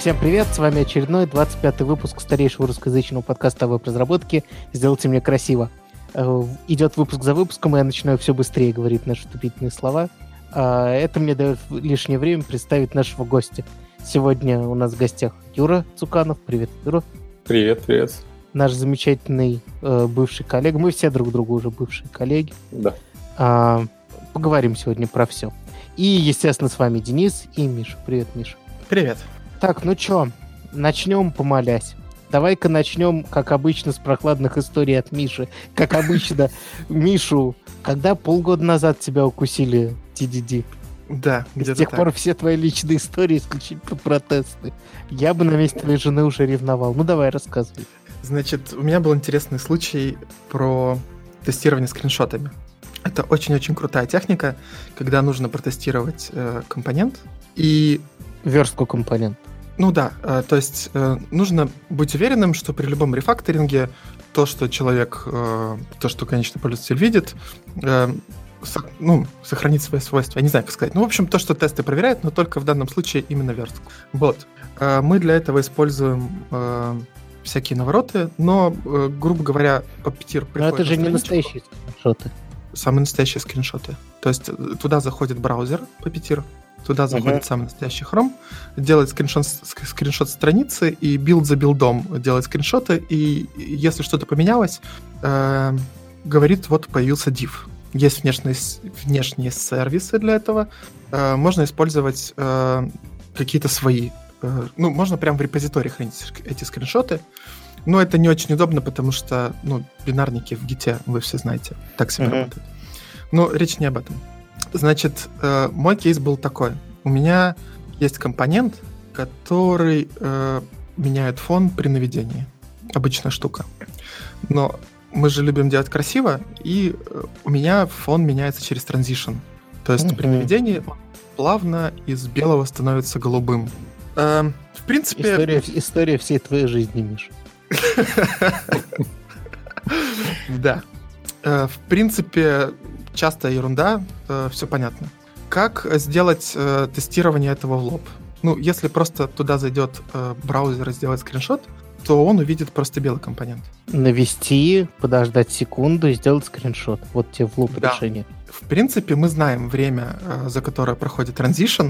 Всем привет, с вами очередной 25-й выпуск старейшего русскоязычного подкаста о веб-разработке «Сделайте мне красиво». Э, идет выпуск за выпуском, и я начинаю все быстрее говорить наши вступительные слова. А, это мне дает лишнее время представить нашего гостя. Сегодня у нас в гостях Юра Цуканов. Привет, Юра. Привет, привет. Наш замечательный э, бывший коллега. Мы все друг другу уже бывшие коллеги. Да. А, поговорим сегодня про все. И, естественно, с вами Денис и Миша. Привет, Миша. Привет. Так, ну чё, начнем помолясь. Давай-ка начнем, как обычно, с прохладных историй от Миши. Как обычно, Мишу, когда полгода назад тебя укусили TDD? Да, С тех так. пор все твои личные истории исключительно протесты. Я бы на месте твоей жены уже ревновал. Ну давай, рассказывай. Значит, у меня был интересный случай про тестирование скриншотами. Это очень-очень крутая техника, когда нужно протестировать э, компонент. И, Верстку компонент. Ну да, э, то есть э, нужно быть уверенным, что при любом рефакторинге то, что человек, э, то, что конечный пользователь видит, ну, сохранит свои свойства. Я не знаю, как сказать. Ну, в общем, то, что тесты проверяют, но только в данном случае именно верстку. Вот. Мы для этого используем всякие навороты, но, грубо говоря, Puppeteer Но это приходит же на не настоящие скриншоты. Самые настоящие скриншоты. То есть туда заходит браузер Puppeteer, туда заходит Мгм. самый настоящий Chrome, делает скриншот, ск- скриншот страницы и билд за билдом делает скриншоты, и если что-то поменялось, э, говорит, вот появился div. Есть внешние, внешние сервисы для этого. Э, можно использовать э, какие-то свои. э, ну, можно прямо в репозитории хранить эти скриншоты. Но это не очень удобно, потому что, ну, бинарники в гите, вы все знаете, так себе Мгм. работают. Но речь не об этом. Значит, э, мой кейс был такой. У меня есть компонент, который э, меняет фон при наведении. Обычная штука. Но мы же любим делать красиво, и э, у меня фон меняется через транзишн. То есть при Мгм. наведении плавно из белого становится голубым. Эм, в принципе, История, история всей твоей жизни, Миша. Да. Э, В принципе, частая ерунда, все понятно. Как сделать э, тестирование этого в лоб? Ну, если просто туда зайдет э, браузер и сделает скриншот, то он увидит просто белый компонент. Навести, подождать секунду и сделать скриншот. Вот тебе в луп Да. решение. В принципе, мы знаем время, э, за которое проходит транзишн,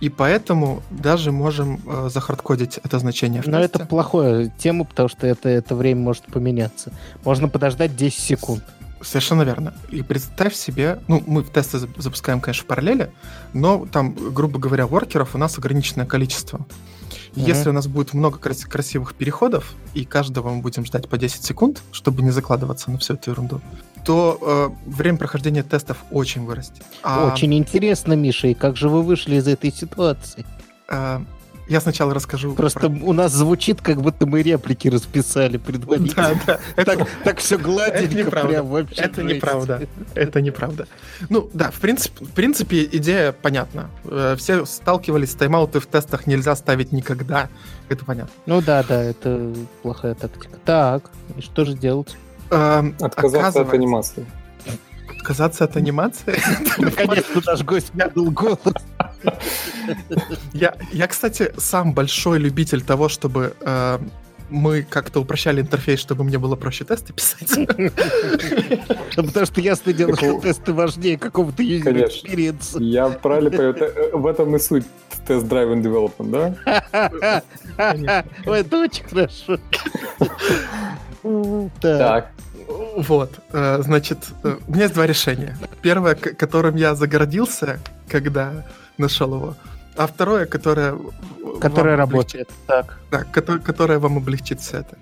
и поэтому даже можем э, захардкодить это значение Но это тесте. плохая тема, потому что это, это время может поменяться. Можно подождать 10 секунд. Совершенно верно. И представь себе, ну, мы тесты зап- запускаем, конечно, в параллели, но там, грубо говоря, воркеров у нас ограниченное количество. Мгм. Если у нас будет много крас- красивых переходов, и каждого мы будем ждать по 10 секунд, чтобы не закладываться на всю эту ерунду, то э, время прохождения тестов очень вырастет. А, Очень интересно, Миша, и как же вы вышли из этой ситуации? э, я сначала расскажу... Просто про- у нас звучит, как будто мы реплики расписали предварительно. Да, да, это, Так, так все гладенько, неправда. прям вообще. Это жесть. неправда. Это неправда. Ну да, в принципе, в принципе идея понятна. Э, Все сталкивались с тайм-ауты в тестах нельзя ставить никогда. Это понятно. Ну да, да, это плохая тактика. Так, и что же делать? Эм, Отказаться от анимации. Отказаться от анимации? Наконец-то наш гость подал голос. Я, я, кстати, сам большой любитель того, чтобы э, мы как-то упрощали интерфейс, чтобы мне было проще тесты писать. Ну, Потому что ясное дело, что тесты важнее какого-то user Конечно. experience а. Я правильно понимаю, это, э, в этом и суть тест-драйвен development, да? Это очень хорошо. Так. Вот, э, значит, э, у меня есть два решения. Первое, которым я загородился, когда нашел его, а второе, которое... облегчит- работает. Так. Да, кото- которое вам облегчит все это.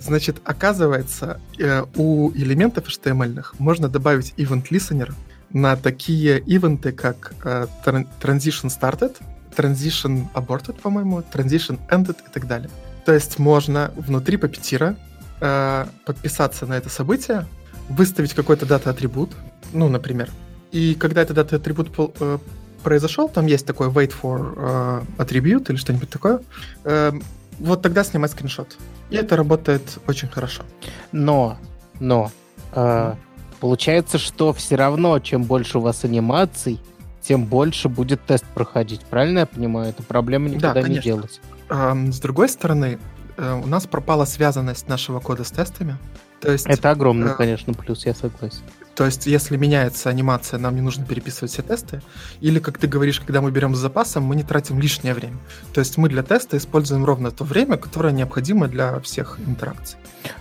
Значит, оказывается, э, у элементов HTML можно добавить event listener на такие ивенты, как tran- transition started, transition aborted, по-моему, transition ended и так далее. То есть можно внутри Puppeteer э, подписаться на это событие, выставить какой-то дата-атрибут, ну, например, и когда этот дата-атрибут э, произошел, там есть такой wait for э, attribute или что-нибудь такое, э, вот тогда снимать скриншот. И это работает очень хорошо. Но, но, э, получается, что все равно, чем больше у вас анимаций, тем больше будет тест проходить. Правильно я понимаю? Эта проблема никогда не конечно. делась. С другой стороны, э, у нас пропала связанность нашего кода с тестами. То есть, Это огромный, э, конечно, плюс, я согласен. То есть, если меняется анимация, нам не нужно переписывать все тесты. Или, как ты говоришь, когда мы берем с запасом, мы не тратим лишнее время. То есть мы для теста используем ровно то время, которое необходимо для всех интеракций.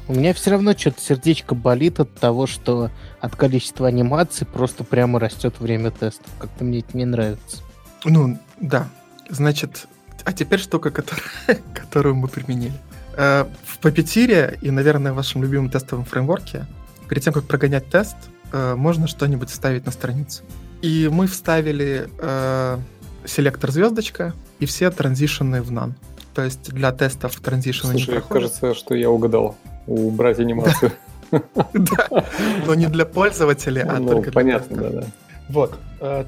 У меня все равно что-то сердечко болит от того, что от количества анимаций просто прямо растет время тестов. Как-то мне это не нравится. Ну, да. Значит, а теперь штука, которая, которую мы применили. Э, в Puppeteer и, наверное, в вашем любимом тестовом фреймворке, перед тем, как прогонять тест, э, можно что-нибудь вставить на страницу. И мы вставили э, селектор звездочка и все транзишены в none. То есть для тестов транзишены не проходят. кажется, что я угадал. Убрать анимацию. Да, но не для пользователя, а ну, только для Понятно, да, да. Вот.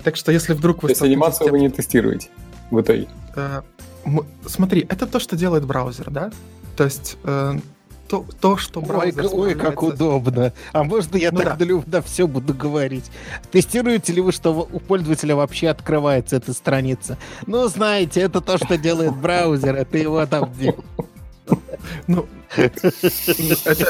Так что если вдруг вы... То есть анимацию вы не тестируете в итоге? Смотри, это то, что делает браузер, да? То есть э, то, то, что браузер... Ой, ой как удобно. А можно я ну, так да. на все буду говорить? Тестируете ли вы, что у пользователя вообще открывается эта страница? Ну, знаете, это то, что делает браузер, это его там... Ну, это,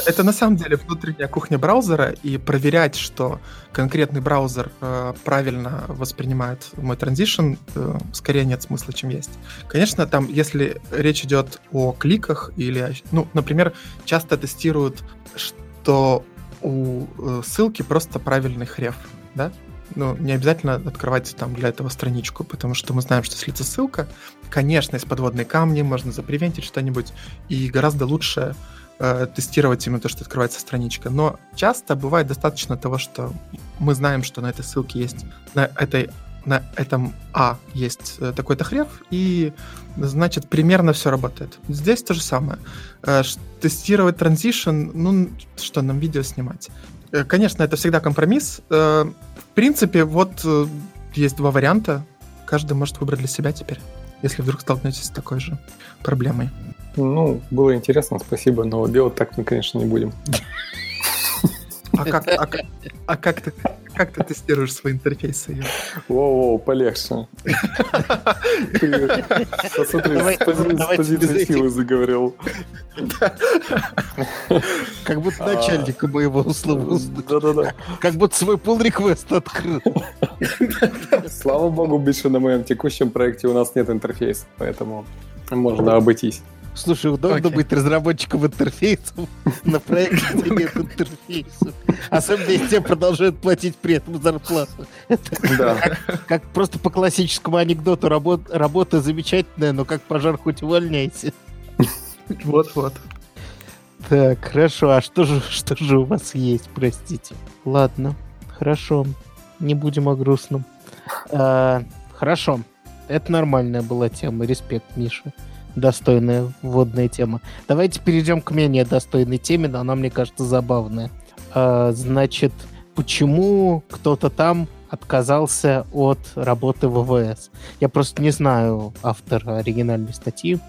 это на самом деле внутренняя кухня браузера, и проверять, что конкретный браузер э, правильно воспринимает мой транзишн, э, скорее нет смысла, чем есть. Конечно, там, если речь идет о кликах или, ну, например, часто тестируют, что у э, ссылки просто правильный хрев, да? Ну, не обязательно открывать там для этого страничку, потому что мы знаем, что это ссылка, конечно, из подводной камни можно запривентить что-нибудь, и гораздо лучше э, тестировать именно то, что открывается страничка. Но часто бывает достаточно того, что мы знаем, что на этой ссылке есть, на этой на этом А есть э, такой-то хрев, и значит примерно все работает. Здесь то же самое. Э, тестировать транзишн, ну что нам видео снимать. Э, конечно, это всегда компромисс. Э, в принципе, вот э, есть два варианта. Каждый может выбрать для себя теперь, если вдруг столкнетесь с такой же проблемой. Ну, было интересно, спасибо, но делать так мы, конечно, не будем. А как, а, а как ты как ты тестируешь свои интерфейсы? Воу-воу, полегче. Посмотри, с позиции силы заговорил. Как будто начальника моего условия. Да-да-да. Как будто свой pull реквест открыл. Слава богу, больше на моем текущем проекте у нас нет интерфейса, поэтому можно обойтись. Слушай, удобно okay. быть разработчиком интерфейсов на проекте, где нет интерфейса. Особенно если тебе продолжают платить при этом зарплату. Да. Как, как просто по классическому анекдоту работ, работа замечательная, но как пожар хоть увольняйся. Вот-вот. Так, хорошо. А что же, что же у вас есть, простите? Ладно, хорошо. Не будем о грустном. А, хорошо. Это нормальная была тема. Респект, Миша достойная вводная тема. Давайте перейдем к менее достойной теме, но она, мне кажется, забавная. А, значит, почему кто-то там отказался от работы в ВВС? Я просто не знаю автора оригинальной статьи.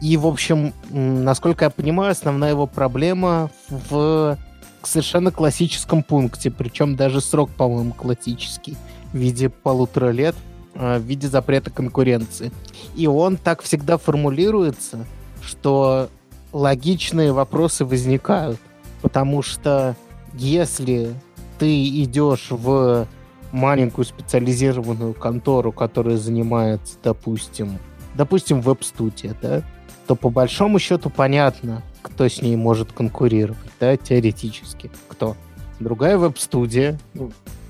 И, в общем, насколько я понимаю, основная его проблема в совершенно классическом пункте, причем даже срок, по-моему, классический, в виде полутора лет – в виде запрета конкуренции. И он так всегда формулируется, что логичные вопросы возникают. Потому что если ты идешь в маленькую специализированную контору, которая занимается, допустим, допустим, веб-студия, да, то по большому счету понятно, кто с ней может конкурировать, да, теоретически. Кто? Другая веб-студия.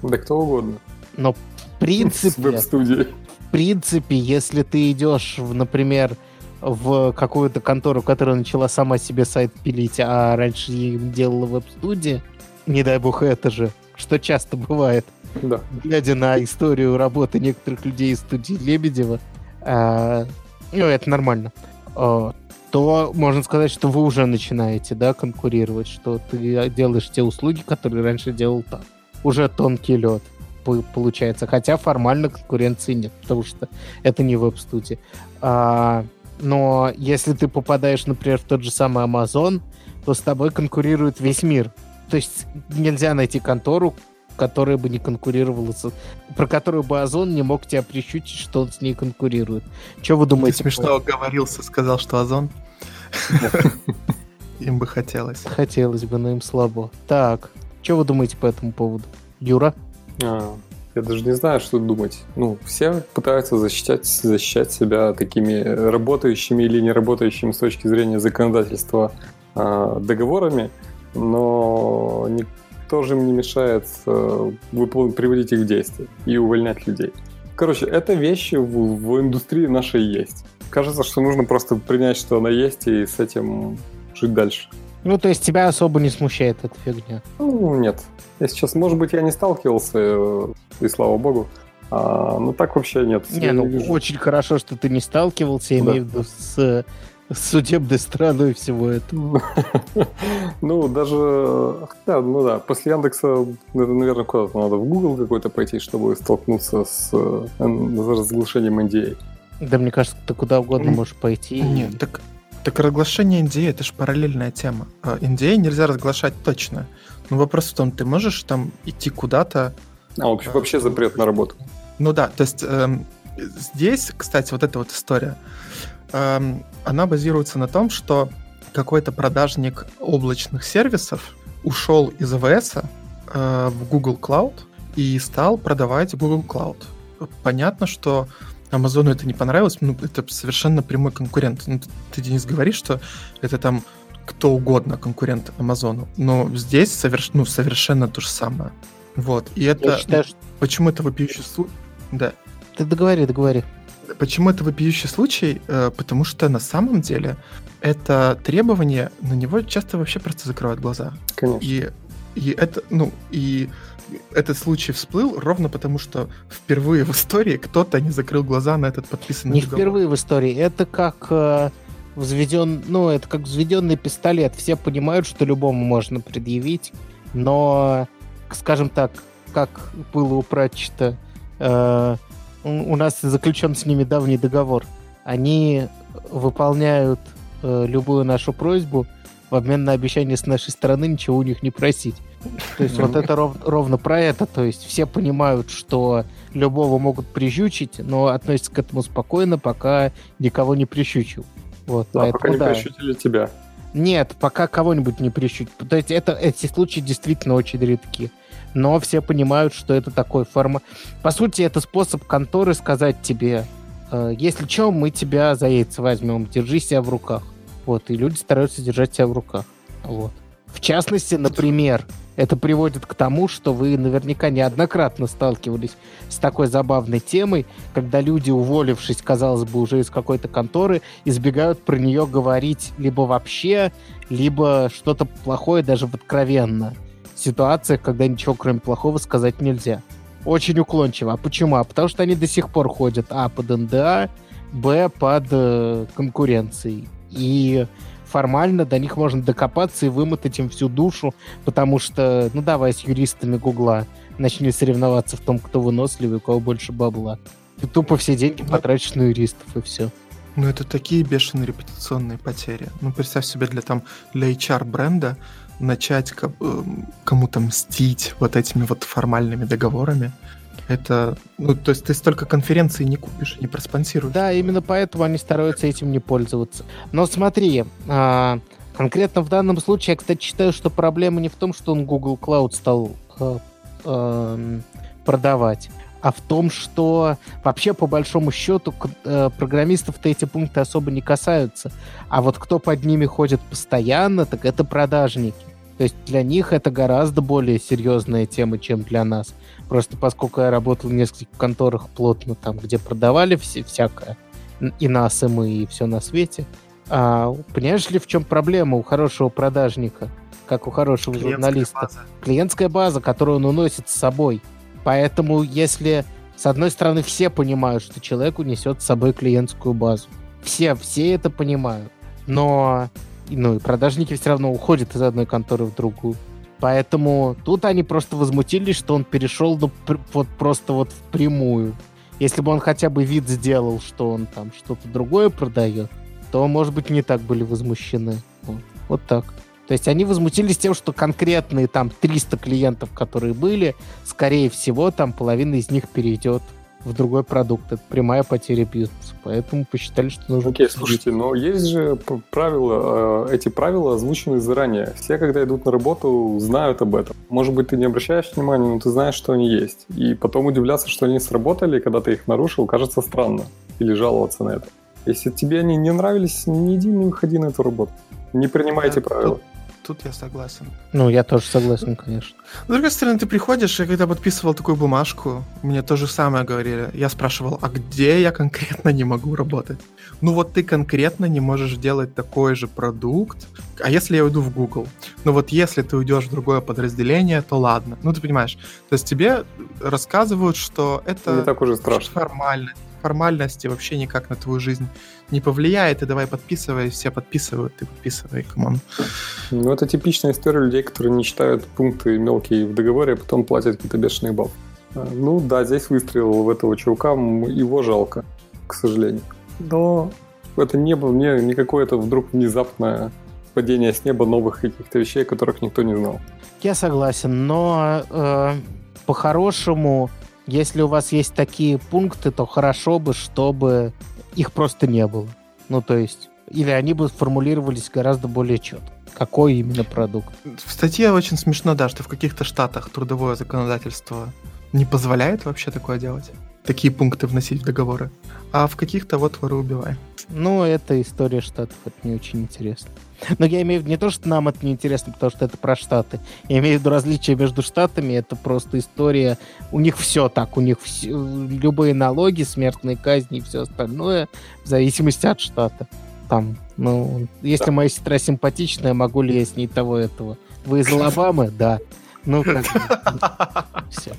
Да кто угодно. Но принципе... веб-студии. В принципе, если ты идешь, например, в какую-то контору, которая начала сама себе сайт пилить, а раньше делала веб-студия, не дай бог это же, что часто бывает, да. глядя на историю работы некоторых людей из студии Лебедева, а, ну, это нормально, а, то можно сказать, что вы уже начинаете, да, конкурировать, что ты делаешь те услуги, которые раньше делал так. Уже тонкий лед получается. Хотя формально конкуренции нет, потому что это не веб-студия. А, но если ты попадаешь, например, в тот же самый Amazon, то с тобой конкурирует весь мир. То есть нельзя найти контору, которая бы не конкурировала, с... про которую бы Озон не мог тебя прищучить, что он с ней конкурирует. Что вы думаете? Ты смешно оговорился, сказал, что Озон. Им бы хотелось. Хотелось бы, но им слабо. Так, что вы думаете по этому поводу? Юра? А, я даже не знаю, что думать. Ну, все пытаются защищать, защищать себя такими работающими или не работающими с точки зрения законодательства э, договорами, но никто же им не мешает э, приводить их в действие и увольнять людей. Короче, это вещи в, в индустрии нашей есть. Кажется, что нужно просто принять, что она есть, и с этим жить дальше. Ну, то есть тебя особо не смущает эта фигня? Ну, нет. Я сейчас, может быть, я не сталкивался, э, и слава богу. А, ну, так вообще нет. Не, ну, не очень хорошо, что ты не сталкивался, я да. имею в виду с судебной стороной всего этого. Ну, даже... Да, ну да, после Яндекса, наверное, куда-то надо в Google какой-то пойти, чтобы столкнуться с э, разглашением NDA. Да, мне кажется, ты куда угодно можешь пойти. Нет, так так разглашение NDA это же параллельная тема. NDA а, нельзя разглашать точно. Но вопрос в том, ты можешь там идти куда-то. А вообще, э, вообще запрет на работу. Ну да, то есть эм, здесь, кстати, вот эта вот история, эм, она базируется на том, что какой-то продажник облачных сервисов ушел из AWS э, в Google Cloud и стал продавать Google Cloud. Понятно, что Амазону это не понравилось, ну, это совершенно прямой конкурент. Ну, ты, Денис, говоришь, что это там кто угодно конкурент Амазону, но здесь соверш... ну, совершенно то же самое. Вот, и это... Я считаю, что... Почему это вопиющий случай? Да. Ты договори, договори. Почему это вопиющий случай? Э, потому что на самом деле это требование, на него часто вообще просто закрывают глаза. Конечно. И, и это, ну, и этот случай всплыл ровно потому, что впервые в истории кто-то не закрыл глаза на этот подписанный Не договор. впервые в истории. Это как э, взведен, ну, это как взведенный пистолет. Все понимают, что любому можно предъявить, но, скажем так, как было у Пратчета, э, у нас заключен с ними давний договор. Они выполняют э, любую нашу просьбу в обмен на обещание с нашей стороны ничего у них не просить. То есть вот это ров, ровно про это. То есть все понимают, что любого могут прищучить, но относятся к этому спокойно, пока никого не прищучил. Вот, да, поэтому, пока не да. прищучили тебя. Нет, пока кого-нибудь не прищучили. То есть это, эти случаи действительно очень редки. Но все понимают, что это такой форма. По сути, это способ конторы сказать тебе, э, если что, мы тебя за яйца возьмем, держи себя в руках. Вот, и люди стараются держать себя в руках. Вот. В частности, например, это приводит к тому, что вы наверняка неоднократно сталкивались с такой забавной темой, когда люди, уволившись, казалось бы, уже из какой-то конторы, избегают про нее говорить либо вообще, либо что-то плохое даже в откровенно. Ситуациях, когда ничего кроме плохого сказать нельзя. Очень уклончиво. А почему? А потому что они до сих пор ходят а под НДА, б под э, конкуренцией. И формально до них можно докопаться и вымотать им всю душу, потому что, ну давай с юристами Гугла начни соревноваться в том, кто выносливый, у кого больше бабла. Ты тупо все деньги потратишь на юристов, и все. Ну, это такие бешеные репутационные потери. Ну, представь себе для там для HR-бренда начать эм, кому-то мстить вот этими вот формальными договорами. Это, ну, то есть ты столько конференций не купишь, не проспонсируешь. Да, именно поэтому они стараются этим не пользоваться. Но смотри, а, конкретно в данном случае я, кстати, считаю, что проблема не в том, что он Google Cloud стал а, а, продавать, а в том, что вообще по большому счету э, программистов-то эти пункты особо не касаются. А вот кто под ними ходит постоянно, так это продажники. То есть для них это гораздо более серьезная тема, чем для нас. Просто поскольку я работал в нескольких конторах плотно, там, где продавали все, всякое, и нас, и мы, и все на свете, а, понимаешь ли, в чем проблема у хорошего продажника, как у хорошего Клиентская журналиста? База. Клиентская база, которую он уносит с собой. Поэтому если, с одной стороны, все понимают, что человек унесет с собой клиентскую базу, все, все это понимают, но ну, и продажники все равно уходят из одной конторы в другую. Поэтому тут они просто возмутились, что он перешел ну, вот просто вот впрямую. Если бы он хотя бы вид сделал, что он там что-то другое продает, то, может быть, не так были возмущены. Вот, вот так. То есть они возмутились тем, что конкретные там 300 клиентов, которые были, скорее всего, там половина из них перейдет в другой продукт. Это прямая потеря бизнеса. Поэтому посчитали, что нужно... Окей, okay, слушайте, но есть же правила, э, эти правила озвучены заранее. Все, когда идут на работу, знают об этом. Может быть, ты не обращаешь внимания, но ты знаешь, что они есть. И потом удивляться, что они сработали, когда ты их нарушил, кажется странно. Или жаловаться на это. Если тебе они не нравились, не иди, не выходи на эту работу. Не принимайте да, правила. Тут, тут я согласен. Ну, я тоже согласен, конечно. С другой стороны, ты приходишь, я когда подписывал такую бумажку, мне то же самое говорили. Я спрашивал, а где я конкретно не могу работать? Ну вот ты конкретно не можешь делать такой же продукт, а если я уйду в Google? Ну вот если ты уйдешь в другое подразделение, то ладно. Ну ты понимаешь, то есть тебе рассказывают, что это... Не так уже страшно. Формальность формальности вообще никак на твою жизнь не повлияет, и давай подписывай, все подписывают, ты подписывай, come on. Ну, это типичная история людей, которые не читают пункты мелкие в договоре, а потом платят какие-то бешеные бабки. А, ну да, здесь выстрелил в этого чувака, его жалко, к сожалению. Но это не было не, не какое-то вдруг внезапное падение с неба новых каких-то вещей, которых никто не знал. Я согласен, но э, по-хорошему если у вас есть такие пункты, то хорошо бы, чтобы их просто не было. Ну, то есть, или они бы формулировались гораздо более четко. Какой именно продукт? В статье очень смешно, да, что в каких-то штатах трудовое законодательство не позволяет вообще такое делать. Такие пункты вносить в договоры. А в каких-то вот воры убивай. Ну, это история штатов, это не очень интересно. Но я имею в виду не то, что нам это неинтересно, потому что это про Штаты. Я имею в виду различия между Штатами. Это просто история. У них все так. У них все, любые налоги, смертные казни и все остальное в зависимости от штата. Там, ну, если моя сестра симпатичная, могу ли я с ней того этого? Вы из Алабамы? Да. Ну, как Все,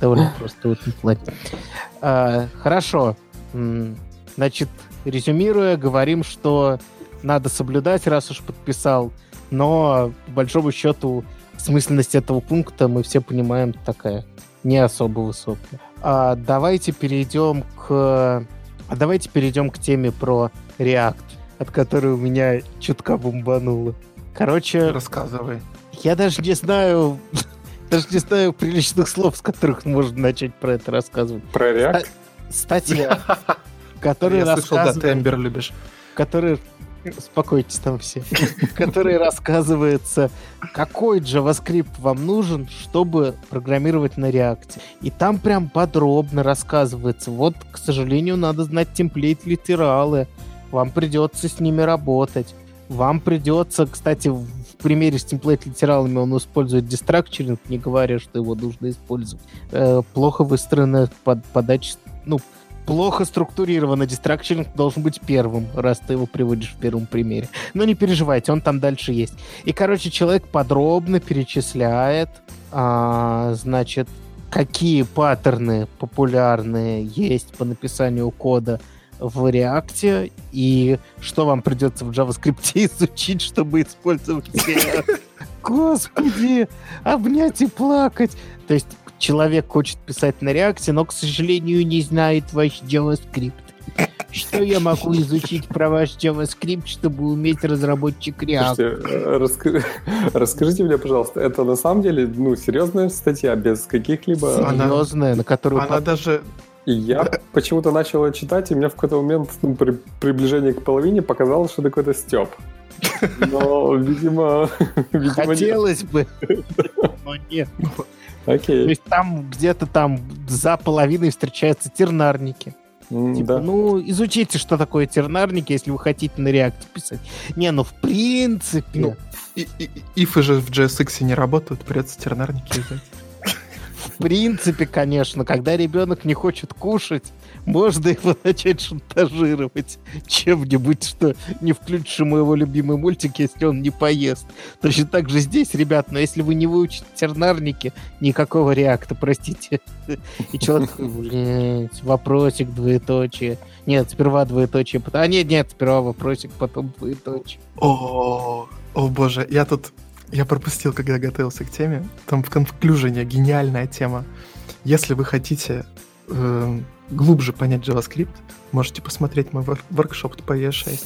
довольно просто в этом плане. Хорошо. Значит, резюмируя, говорим, что надо соблюдать, раз уж подписал. Но, по большому счету, смысленность этого пункта мы все понимаем такая не особо высокая. А давайте перейдем к... А давайте перейдем к теме про React, от которой у меня чутка бомбануло. Короче... Рассказывай. Я даже не знаю... Даже не знаю приличных слов, с которых можно начать про это рассказывать. Про React? Статья, рассказывает... Я слышал, да, ты Эмбер любишь. Который Успокойтесь там все. Который рассказывается, какой JavaScript вам нужен, чтобы программировать на React. И там прям подробно рассказывается. Вот, к сожалению, надо знать темплейт-литералы. Вам придется с ними работать. Вам придется, кстати, в примере с темплейт-литералами он использует дестракчеринг, не говоря, что его нужно использовать. Э, плохо выстроенная под, подача, ну, плохо структурированный дистракчеринг должен быть первым, раз ты его приводишь в первом примере. Но не переживайте, он там дальше есть. И, короче, человек подробно перечисляет, а, значит, какие паттерны популярные есть по написанию кода в React и что вам придется в JavaScript изучить, чтобы использовать React. Господи, обнять и плакать. То есть человек хочет писать на реакции, но, к сожалению, не знает ваш JavaScript. Что я могу изучить про ваш JavaScript, чтобы уметь разработчик React? Слушайте, раска... расскажите мне, пожалуйста, это на самом деле ну, серьезная статья, без каких-либо... Серьезная, на которую... Она даже... И я почему-то начал ее читать, и мне в какой-то момент ну, при приближении к половине показалось, что это какой-то степ. Но, видимо... видимо Хотелось нет. бы, но нет. Окей. То есть там где-то там за половиной встречаются тернарники. Mm, типа, да. ну, изучите, что такое тернарники, если вы хотите на реакте писать. Не, ну, в принципе... Ну, и, и, ифы же в JSX не работают, придется тернарники изучать. В принципе, конечно, когда ребенок не хочет кушать, можно его начать шантажировать чем-нибудь, что не включишь ему его любимый мультик, если он не поест. Точно так же здесь, ребят, но если вы не выучите тернарники, никакого реакта, простите. И человек, блядь, вопросик, двоеточие. Нет, сперва двоеточие, потом... А нет, нет, сперва вопросик, потом двоеточие. О, о боже, я тут я пропустил, когда готовился к теме. Там в конклюжене гениальная тема. Если вы хотите э, глубже понять JavaScript, можете посмотреть мой воркшоп по E6.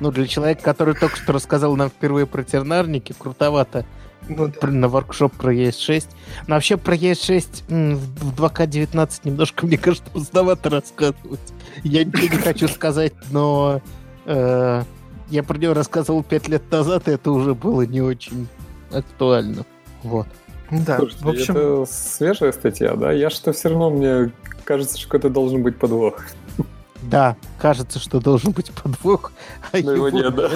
Ну, для человека, который только что рассказал нам впервые про тернарники, крутовато ну, да. на воркшоп про ES6. Но вообще про ES6 в 2К19 немножко, мне кажется, поздновато рассказывать. Я ничего не хочу сказать, но э, я про него рассказывал 5 лет назад, и это уже было не очень актуально. Вот. Да, Слушайте, в общем... это свежая статья, да? Я что все равно, мне кажется, что это должен быть подвох. Да, кажется, что должен быть подвох. А Но его нет, да.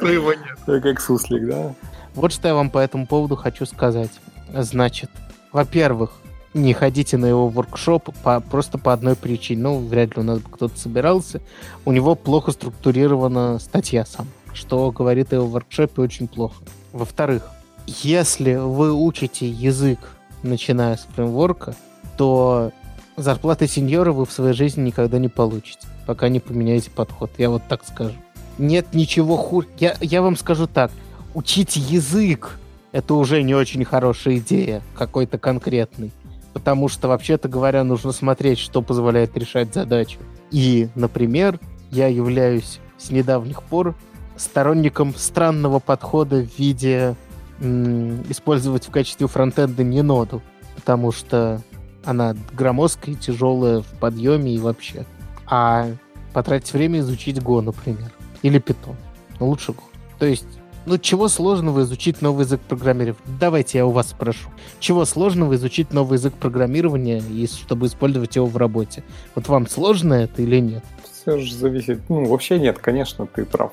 Но его нет. Как суслик, да? Вот что я вам по этому поводу хочу сказать. Значит, во-первых, не ходите на его воркшоп по, просто по одной причине. Ну, вряд ли у нас кто-то собирался. У него плохо структурирована статья сам, что говорит о его воркшопе очень плохо. Во-вторых, если вы учите язык, начиная с фреймворка, то зарплаты сеньора вы в своей жизни никогда не получите, пока не поменяете подход. Я вот так скажу. Нет ничего хуже. Я, я вам скажу так учить язык это уже не очень хорошая идея, какой-то конкретный. Потому что, вообще-то говоря, нужно смотреть, что позволяет решать задачу. И, например, я являюсь с недавних пор сторонником странного подхода в виде м- использовать в качестве фронтенда не ноду, потому что она громоздкая, тяжелая в подъеме и вообще. А потратить время изучить Go, например. Или Python. Но лучше Go. То есть ну, чего сложного изучить новый язык программирования? Давайте я у вас спрошу. Чего сложного изучить новый язык программирования, чтобы использовать его в работе? Вот вам сложно это или нет? Все же зависит. Ну, вообще нет, конечно, ты прав.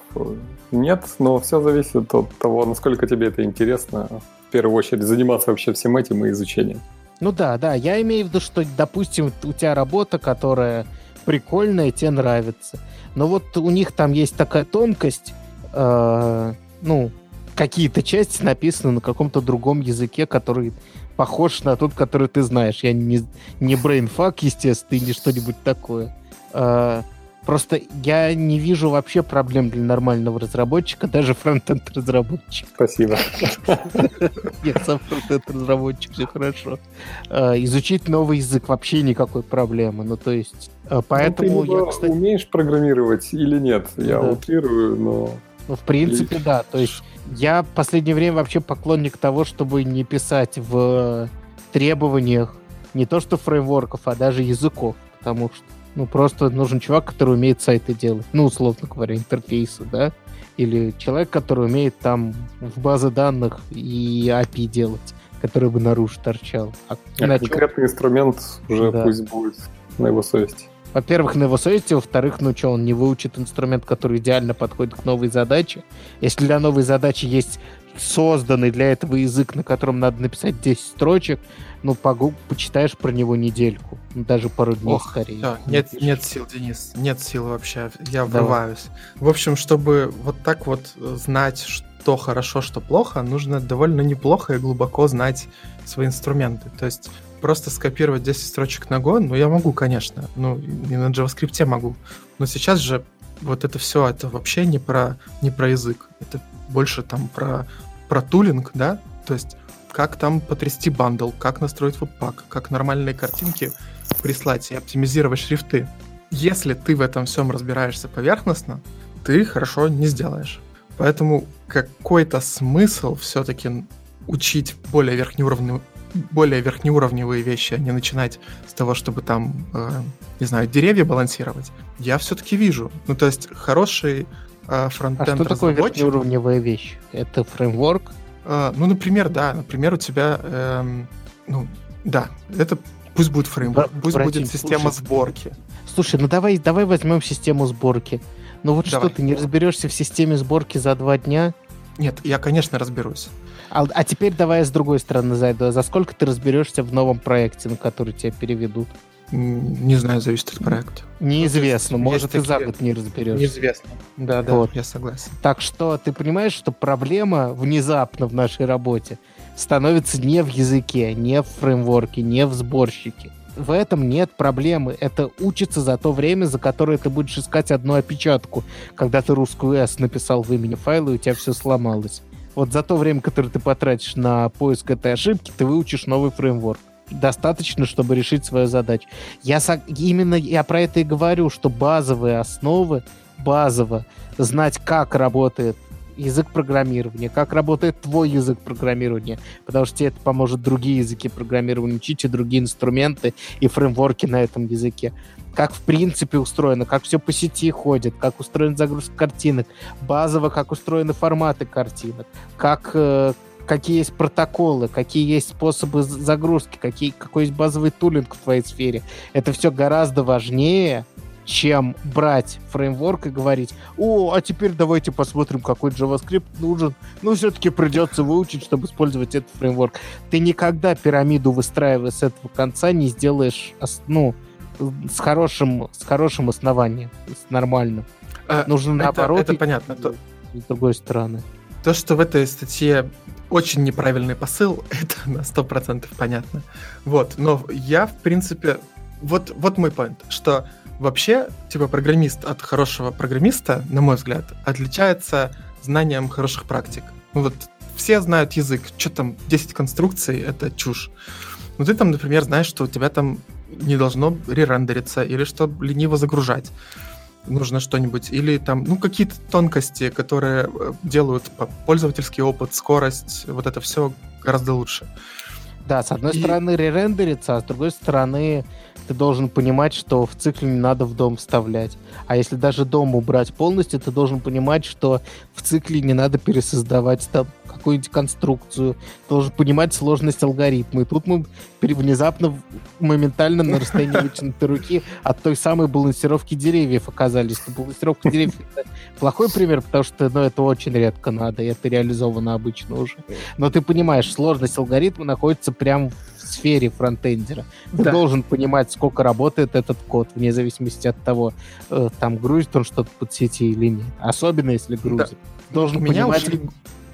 Нет, но все зависит от того, насколько тебе это интересно. В первую очередь заниматься вообще всем этим и изучением. Ну да, да. Я имею в виду, что, допустим, у тебя работа, которая прикольная, тебе нравится. Но вот у них там есть такая тонкость, э, ну, какие-то части написаны на каком-то другом языке, который похож на тот, который ты знаешь. Я не, не brainfuck, естественно, и не что-нибудь такое. А, просто я не вижу вообще проблем для нормального разработчика, даже фронтенд разработчик. Спасибо. Я сам фронтенд разработчик, все хорошо. А, изучить новый язык вообще никакой проблемы. Ну, то есть, а, ну, поэтому я, кстати... умеешь программировать или нет? Я утрирую, но... Ну, в принципе, да. То есть я в последнее время вообще поклонник того, чтобы не писать в требованиях не то что фреймворков, а даже языков. Потому что ну, просто нужен чувак, который умеет сайты делать. Ну, условно говоря, интерфейсы, да? Или человек, который умеет там в базы данных и API делать, который бы наружу торчал. А, а конкретный инструмент уже да. пусть будет на его совести во-первых, на его совести, во-вторых, ну что, он не выучит инструмент, который идеально подходит к новой задаче. Если для новой задачи есть созданный для этого язык, на котором надо написать 10 строчек, ну, погу почитаешь про него недельку, ну, даже пару дней Ох, скорее. Да, нет, нет сил, Денис, нет сил вообще, я Давай. врываюсь. В общем, чтобы вот так вот знать, что хорошо, что плохо, нужно довольно неплохо и глубоко знать свои инструменты. То есть просто скопировать 10 строчек на Go, ну, я могу, конечно. Ну, и на JavaScript могу. Но сейчас же вот это все, это вообще не про, не про язык. Это больше там про, про тулинг, да? То есть как там потрясти бандл, как настроить веб-пак, как нормальные картинки прислать и оптимизировать шрифты. Если ты в этом всем разбираешься поверхностно, ты хорошо не сделаешь. Поэтому какой-то смысл все-таки учить более верхнеуровневые, более верхнеуровневые вещи, а не начинать с того, чтобы там, э, не знаю, деревья балансировать, я все-таки вижу. Ну, то есть хороший э, фронтенд А что такое верхнеуровневая вещь? Это фреймворк? Э, ну, например, да, например, у тебя, э, ну, да, это пусть будет фреймворк, Бра- пусть братин, будет система слушай, сборки. Слушай, ну давай, давай возьмем систему сборки. Ну вот давай. что, ты не разберешься в системе сборки за два дня? Нет, я, конечно, разберусь. А, а теперь давай с другой стороны зайду. За сколько ты разберешься в новом проекте, на который тебя переведут? Не знаю, зависит от проекта. Неизвестно, ну, может и за год не разберешься. Неизвестно. Да, да, вот. я согласен. Так что ты понимаешь, что проблема внезапно в нашей работе становится не в языке, не в фреймворке, не в сборщике. В этом нет проблемы. Это учится за то время, за которое ты будешь искать одну опечатку, когда ты русскую S написал в имени файла, и у тебя все сломалось. Вот за то время, которое ты потратишь на поиск этой ошибки, ты выучишь новый фреймворк. Достаточно, чтобы решить свою задачу. Я со... именно я про это и говорю, что базовые основы базово знать, как работает язык программирования, как работает твой язык программирования, потому что тебе это поможет другие языки программирования учить и другие инструменты и фреймворки на этом языке. Как в принципе устроено, как все по сети ходит, как устроен загрузка картинок, базово как устроены форматы картинок, как, э, какие есть протоколы, какие есть способы загрузки, какие, какой есть базовый тулинг в твоей сфере. Это все гораздо важнее, чем брать фреймворк и говорить, о, а теперь давайте посмотрим, какой JavaScript нужен. Ну, все-таки придется выучить, чтобы использовать этот фреймворк. Ты никогда пирамиду, выстраивая с этого конца, не сделаешь, ну, с хорошим, с хорошим основанием, с нормальным. А, Нужно это, наоборот. Это понятно. То... С другой стороны. То, что в этой статье очень неправильный посыл, это на 100% понятно. Вот, но я, в принципе, вот, вот мой point, что Вообще, типа, программист от хорошего программиста, на мой взгляд, отличается знанием хороших практик. Ну вот все знают язык, что там 10 конструкций, это чушь. Но ты там, например, знаешь, что у тебя там не должно ререндериться, или что лениво загружать нужно что-нибудь, или там, ну, какие-то тонкости, которые э, делают пользовательский опыт, скорость, вот это все гораздо лучше. Да, с одной и... стороны ререндерится, а с другой стороны ты должен понимать, что в цикле не надо в дом вставлять. А если даже дом убрать полностью, ты должен понимать, что в цикле не надо пересоздавать там какую-нибудь конструкцию. Ты должен понимать сложность алгоритма. И тут мы внезапно, моментально на расстоянии вытянутой руки от той самой балансировки деревьев оказались. Но балансировка деревьев — это плохой пример, потому что ну, это очень редко надо, и это реализовано обычно уже. Но ты понимаешь, сложность алгоритма находится прямо сфере фронтендера. Ты да. должен понимать, сколько работает этот код, вне зависимости от того, э, там грузит он что-то под сети или нет. Особенно если грузит. Да. Должен У меня понимать... Ушли...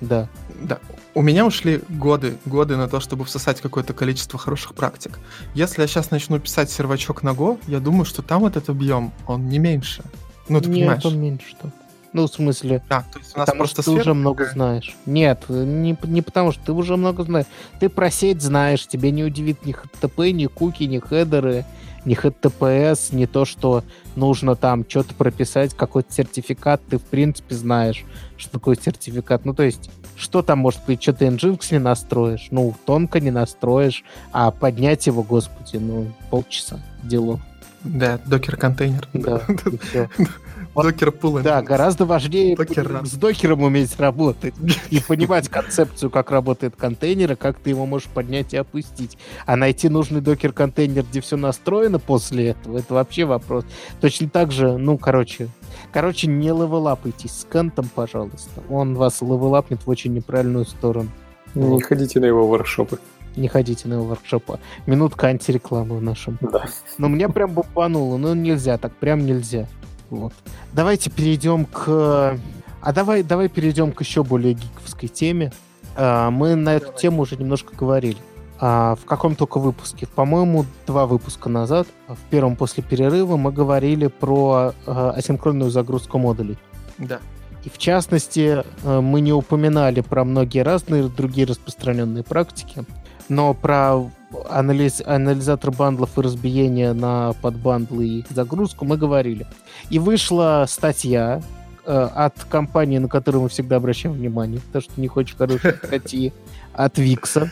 Да. Да. У меня ушли годы, годы на то, чтобы всосать какое-то количество хороших практик. Если я сейчас начну писать сервачок на Go, я думаю, что там этот объем, он не меньше. Ну, ты Нет, понимаешь? он меньше. Что? Ну, в смысле, а, то есть у нас потому что ты уже много знаешь. Нет, не, не потому что ты уже много знаешь. Ты про сеть знаешь, тебе не удивит ни HTTP, ни куки, ни хедеры, ни HTTPS, не то, что нужно там что-то прописать, какой-то сертификат, ты в принципе знаешь, что такое сертификат. Ну, то есть, что там может быть, что ты Nginx не настроишь, ну, тонко не настроишь, а поднять его, господи, ну, полчаса дело. Да, докер-контейнер. Да, Докер пул. Да, гораздо важнее с докером уметь работать и понимать концепцию, как работает контейнер, и как ты его можешь поднять и опустить. А найти нужный докер-контейнер, где все настроено после этого, это вообще вопрос. Точно так же, ну, короче, короче, не левелапайтесь с Кентом, пожалуйста. Он вас левелапнет в очень неправильную сторону. Не ходите на его воркшопы не ходите на его воркшопы. Минутка антирекламы в нашем. Да. Но меня прям бомбануло. Ну, нельзя, так прям нельзя. Вот. Давайте перейдем к... А давай, давай перейдем к еще более гиковской теме. А, мы на эту давай. тему уже немножко говорили. А, в каком только выпуске? По-моему, два выпуска назад, в первом после перерыва, мы говорили про а, асинхронную загрузку модулей. Да. И в частности, мы не упоминали про многие разные другие распространенные практики, но про анализ, анализатор бандлов и разбиение на подбандлы и загрузку мы говорили. И вышла статья э, от компании, на которую мы всегда обращаем внимание, потому что не хочешь хорошие статьи, от Викса.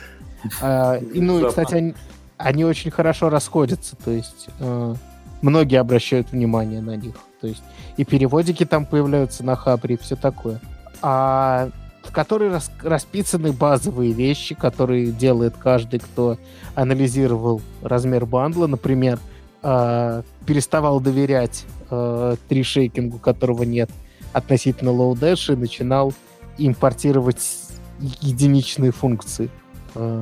Э, и, ну, и, кстати, они, они очень хорошо расходятся, то есть э, многие обращают внимание на них. То есть и переводики там появляются на Хабре и все такое. А которой рас, расписаны базовые вещи, которые делает каждый, кто анализировал размер бандла. Например, э, переставал доверять э, тришейкингу, которого нет, относительно dash и начинал импортировать единичные функции. Э,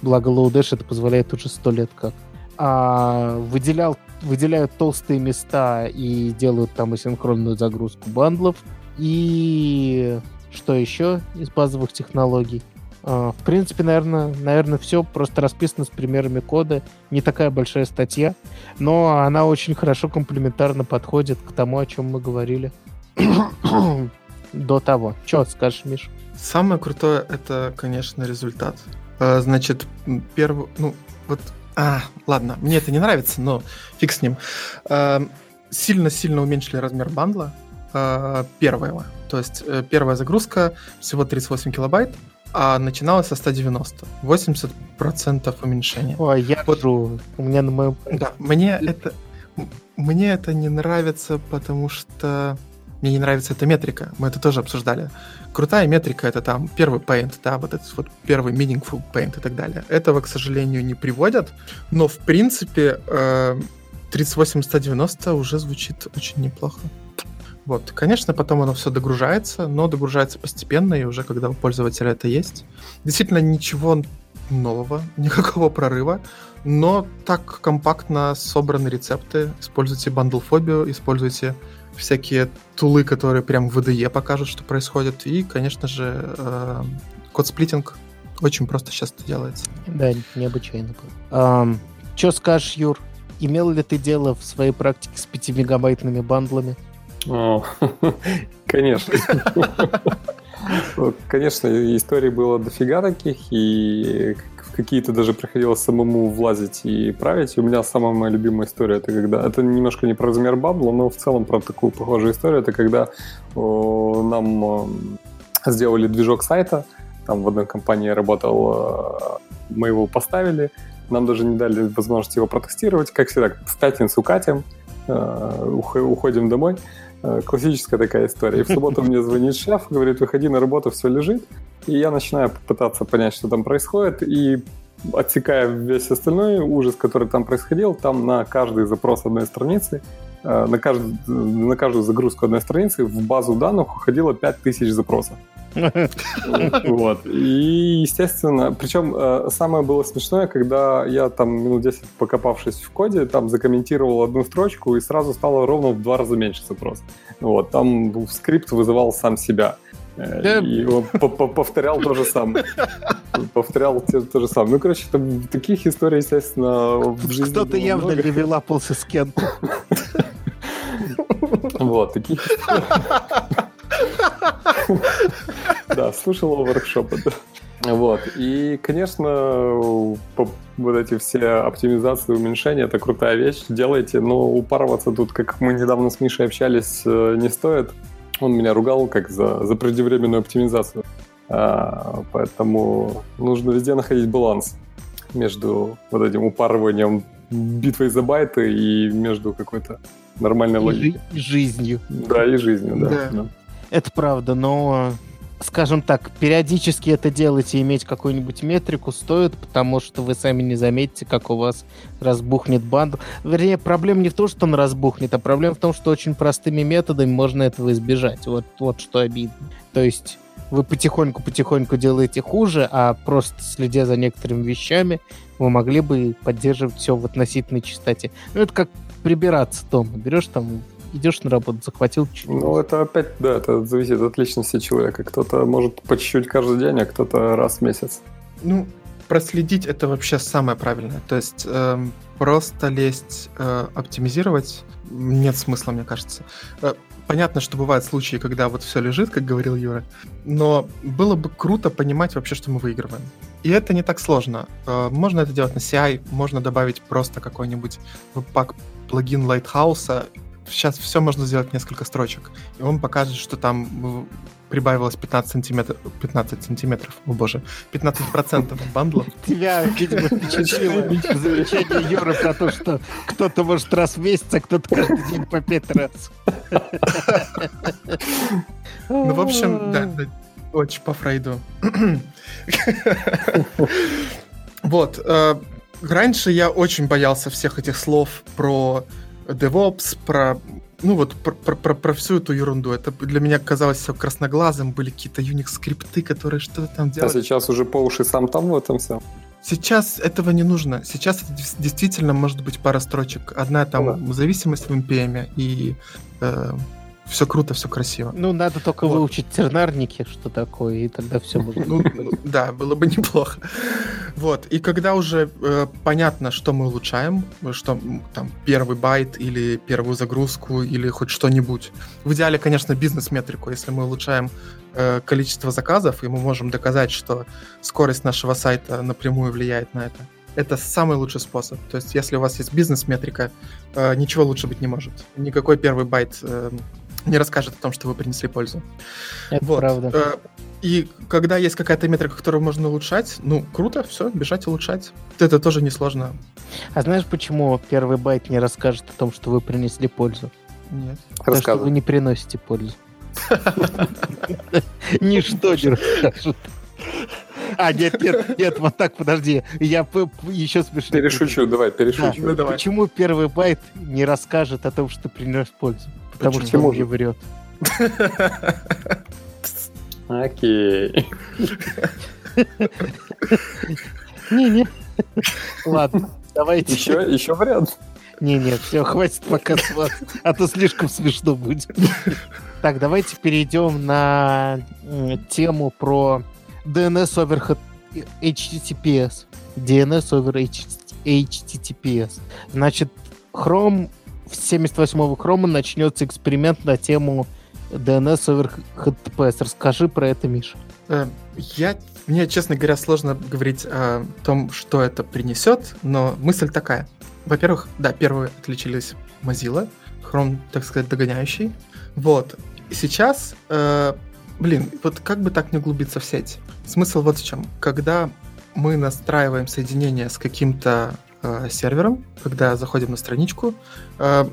благо dash это позволяет уже сто лет как. А, выделял, выделяют толстые места и делают там асинхронную загрузку бандлов. И что еще из базовых технологий? А, в принципе, наверное, наверное, все просто расписано с примерами кода. Не такая большая статья, но она очень хорошо комплементарно подходит к тому, о чем мы говорили до того. Че скажешь, Миш? Самое крутое это, конечно, результат. А, значит, первый, ну, вот, а, ладно, мне это не нравится, но фиг с ним. А, сильно-сильно уменьшили размер бандла, э, первого. То есть э, первая загрузка всего 38 килобайт, а начиналась со 190. 80% уменьшения. Ой, я вот, у меня на моем... Да, мне это... Мне это не нравится, потому что мне не нравится эта метрика. Мы это тоже обсуждали. Крутая метрика это там первый paint, да, вот этот вот первый meaningful paint и так далее. Этого, к сожалению, не приводят, но в принципе э, 38-190 уже звучит очень неплохо. Вот, конечно, потом оно все догружается, но догружается постепенно, и уже когда у пользователя это есть. Действительно, ничего нового, никакого прорыва, но так компактно собраны рецепты. Используйте бандлфобию, используйте всякие тулы, которые прям в IDE покажут, что происходит. И, конечно же, э, код-сплитинг очень просто сейчас это делается. Да, необычайно. Um, что скажешь, Юр? Имел ли ты дело в своей практике с 5-мегабайтными бандлами? Конечно. Конечно, историй было дофига таких, и какие-то даже приходилось самому влазить и править. И у меня самая моя любимая история, это когда... Это немножко не про размер бабла, но в целом про такую похожую историю. Это когда о, нам о, сделали движок сайта, там в одной компании я работал, мы его поставили, нам даже не дали возможности его протестировать. Как всегда, в пятницу катим, уходим домой. Классическая такая история. И в субботу мне звонит шеф, говорит, выходи на работу, все лежит. И я начинаю пытаться понять, что там происходит, и отсекая весь остальной ужас, который там происходил, там на каждый запрос одной страницы, э, на, каждый, на каждую загрузку одной страницы в базу данных уходило 5000 запросов. Вот. И, естественно, причем э, самое было смешное, когда я там минут 10 покопавшись в коде, там закомментировал одну строчку и сразу стало ровно в два раза меньше запрос. Вот. Там скрипт вызывал сам себя. Э, и он повторял то же самое. Повторял то же самое. Ну, короче, там таких историй, естественно, в жизни Кто-то явно левелапался с Кентом. Вот, таких Да, слушал воркшопы. Вот. И, конечно, вот эти все оптимизации, уменьшения, это крутая вещь. Делайте, но упарываться тут, как мы недавно с Мишей общались, э, не стоит. Он меня ругал как за, за преждевременную оптимизацию. А, поэтому нужно везде находить баланс между вот этим упарыванием битвой за байты и между какой-то нормальной логикой. И жизнью. Да, и жизнью, да. да. да. Это правда, но скажем так, периодически это делать и иметь какую-нибудь метрику стоит, потому что вы сами не заметите, как у вас разбухнет бандл. Вернее, проблема не в том, что он разбухнет, а проблема в том, что очень простыми методами можно этого избежать. Вот, вот что обидно. То есть вы потихоньку-потихоньку делаете хуже, а просто следя за некоторыми вещами, вы могли бы поддерживать все в относительной чистоте. Ну, это как прибираться дома. Берешь там идешь на работу, захватил чуть Ну, это опять, да, это зависит от личности человека. Кто-то может по чуть-чуть каждый день, а кто-то раз в месяц. Ну, проследить это вообще самое правильное. То есть э, просто лезть, э, оптимизировать нет смысла, мне кажется. Э, понятно, что бывают случаи, когда вот все лежит, как говорил Юра, но было бы круто понимать вообще, что мы выигрываем. И это не так сложно. Э, можно это делать на CI, можно добавить просто какой-нибудь пак плагин Lighthouse, сейчас все можно сделать несколько строчек. И он покажет, что там прибавилось 15 сантиметров, 15 сантиметров, о боже, 15 процентов бандла. Тебя, видимо, впечатлило замечание Юры про то, что кто-то может раз в месяц, а кто-то каждый день по пять раз. Ну, в общем, да, очень по Фрейду. Вот. Э, раньше я очень боялся всех этих слов про DevOps, про ну вот про, про, про, про всю эту ерунду. Это для меня казалось все красноглазым, были какие-то Unix-скрипты, которые что-то там а делали. А сейчас уже по уши сам там в этом всем? Сейчас этого не нужно. Сейчас это действительно может быть пара строчек. Одна там да. зависимость в NPM и э, все круто, все красиво. Ну, надо только вот. выучить тернарники, что такое, и тогда все будет. Ну, да, было бы неплохо. Вот, и когда уже э, понятно, что мы улучшаем, что там первый байт или первую загрузку или хоть что-нибудь. В идеале, конечно, бизнес-метрику, если мы улучшаем э, количество заказов, и мы можем доказать, что скорость нашего сайта напрямую влияет на это. Это самый лучший способ. То есть, если у вас есть бизнес-метрика, э, ничего лучше быть не может. Никакой первый байт э, не расскажет о том, что вы принесли пользу. Это Вот. правда. Э, И когда есть какая-то метрика, которую можно улучшать, ну, круто, все, бежать улучшать. Это тоже несложно. А знаешь, почему первый байт не расскажет о том, что вы принесли пользу? Нет. Потому что вы не приносите пользу. Ничто не расскажет. А, нет, нет, нет, вот так, подожди. Я еще смешнее. Перешучу, давай, перешучу. Ну, давай. Почему первый байт не расскажет о том, что ты принес пользу? Потому Почему? что он не врет. Окей. Не-не. Ладно, давайте. Еще, еще вариант. Не, нет, все, хватит показывать, а то слишком смешно будет. Так, давайте перейдем на тему про DNS over HTTPS. DNS over HTTPS. Значит, Chrome, с 78-го Chrome начнется эксперимент на тему DNS over HTTPS. Расскажи про это, Миша. Э, Я, мне, честно говоря, сложно говорить о том, что это принесет, но мысль такая. Во-первых, да, первые отличились Mozilla, Chrome, так сказать, догоняющий. Вот. Сейчас, э, блин, вот как бы так не углубиться в сеть? Смысл вот в чем. Когда мы настраиваем соединение с каким-то э, сервером, когда заходим на страничку, э,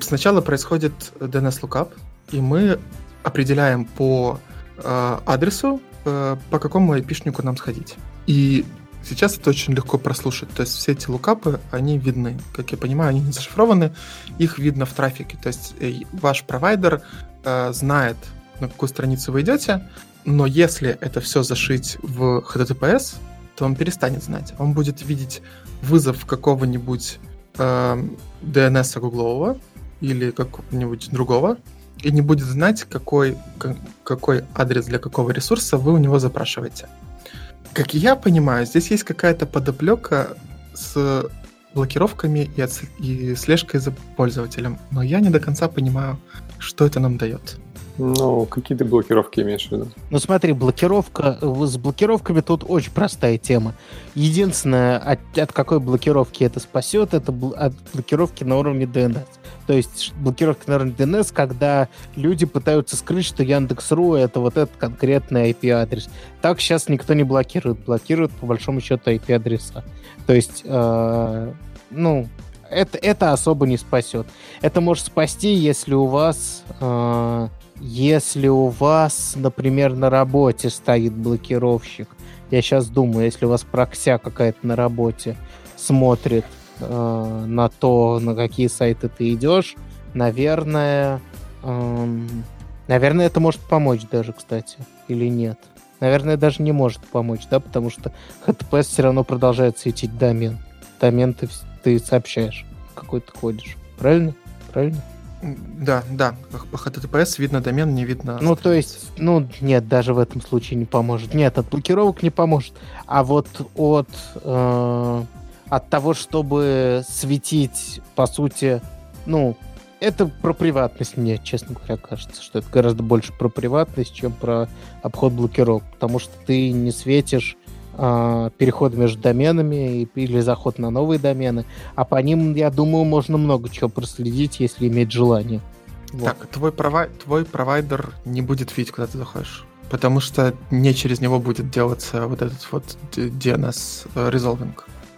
сначала происходит DNS lookup, и мы определяем по э, адресу, э, по какому айпишнику нам сходить. И сейчас это очень легко прослушать. То есть все эти лукапы, они видны. Как я понимаю, они не зашифрованы, их видно в трафике. То есть э, ваш провайдер э, знает, на какую страницу вы идете, но если это все зашить в HTTPS, то он перестанет знать. Он будет видеть вызов какого-нибудь э, DNS гуглового или какого-нибудь другого, и не будет знать, какой, какой адрес для какого ресурса вы у него запрашиваете. Как я понимаю, здесь есть какая-то подоплека с блокировками и, отс- и слежкой за пользователем, но я не до конца понимаю, что это нам дает. Ну, какие ты блокировки имеешь в виду? Ну смотри, блокировка с блокировками тут очень простая тема. Единственное, от, от какой блокировки это спасет, это бл- от блокировки на уровне DNS. То есть блокировки на уровне DNS, когда люди пытаются скрыть, что Яндекс.ру это вот этот конкретный IP-адрес. Так сейчас никто не блокирует. Блокируют по большому счету IP-адреса. То есть, э, ну, это, это особо не спасет. Это может спасти, если у вас э, если у вас, например, на работе стоит блокировщик. Я сейчас думаю, если у вас прокся какая-то на работе смотрит э, на то, на какие сайты ты идешь, наверное, эм, наверное, это может помочь даже, кстати, или нет. Наверное, даже не может помочь, да, потому что HTTPS все равно продолжает светить домен. Домен ты, ты сообщаешь, какой ты ходишь. Правильно? Правильно? Да, да, по HTTPS видно домен, не видно... Ну, то есть, ну, нет, даже в этом случае не поможет. Нет, от блокировок не поможет. А вот от, э, от того, чтобы светить, по сути, ну, это про приватность мне, честно говоря, кажется, что это гораздо больше про приватность, чем про обход блокировок. Потому что ты не светишь переход между доменами или заход на новые домены. А по ним, я думаю, можно много чего проследить, если иметь желание. Вот. Так, твой, провай- твой провайдер не будет видеть, куда ты заходишь. Потому что не через него будет делаться вот этот вот DNS э, resolving,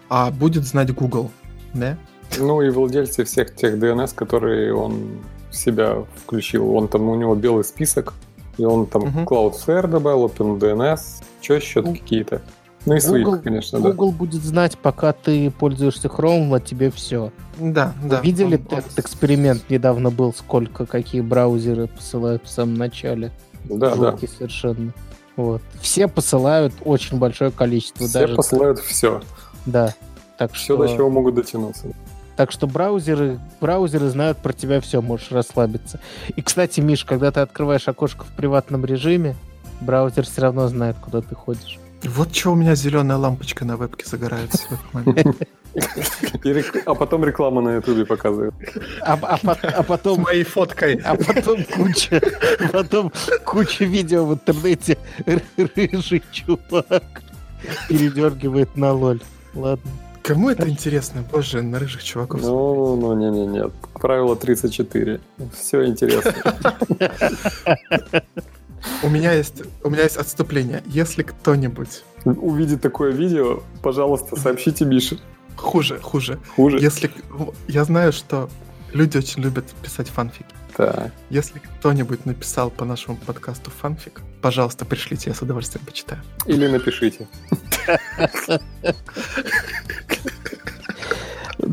а будет знать Google, да? Ну и владельцы всех тех DNS, которые он в себя включил. Он там, у него белый список, и он там Мгм. Cloudflare добавил, OpenDNS, что еще Ну, какие-то. Ну и своих, Google- конечно, да. Google будет знать, пока ты пользуешься Chrome, от тебе все. Да, да. Видели Он- он- этот эксперимент недавно был, сколько, какие браузеры посылают в самом начале? Да, да. Жуткий совершенно. Вот. Все посылают очень большое количество. Все даже, посылают все. Да. Так Все, что, до чего могут дотянуться. так что браузеры, браузеры знают про тебя все, можешь расслабиться. И, кстати, Миш, когда ты открываешь окошко в приватном режиме, браузер все равно знает, куда ты ходишь. Вот что у меня зеленая лампочка на вебке загорается в этот момент. А потом реклама на Ютубе показывает. А, а а С потом моей фоткой. А потом куча, потом куча видео в интернете. Рыжий чувак передергивает на лоль. Ладно. Кому это интересно? Боже, на рыжих чуваков. Ну, ну, не-не-не. Правило 34. Все интересно. У меня есть, у меня есть отступление. Если кто-нибудь увидит такое видео, пожалуйста, сообщите Мише. Хуже, хуже. Хуже? Если... Я знаю, что люди очень любят писать фанфики. Да. Если кто-нибудь написал по нашему подкасту фанфик, пожалуйста, пришлите, я с удовольствием почитаю. Или напишите.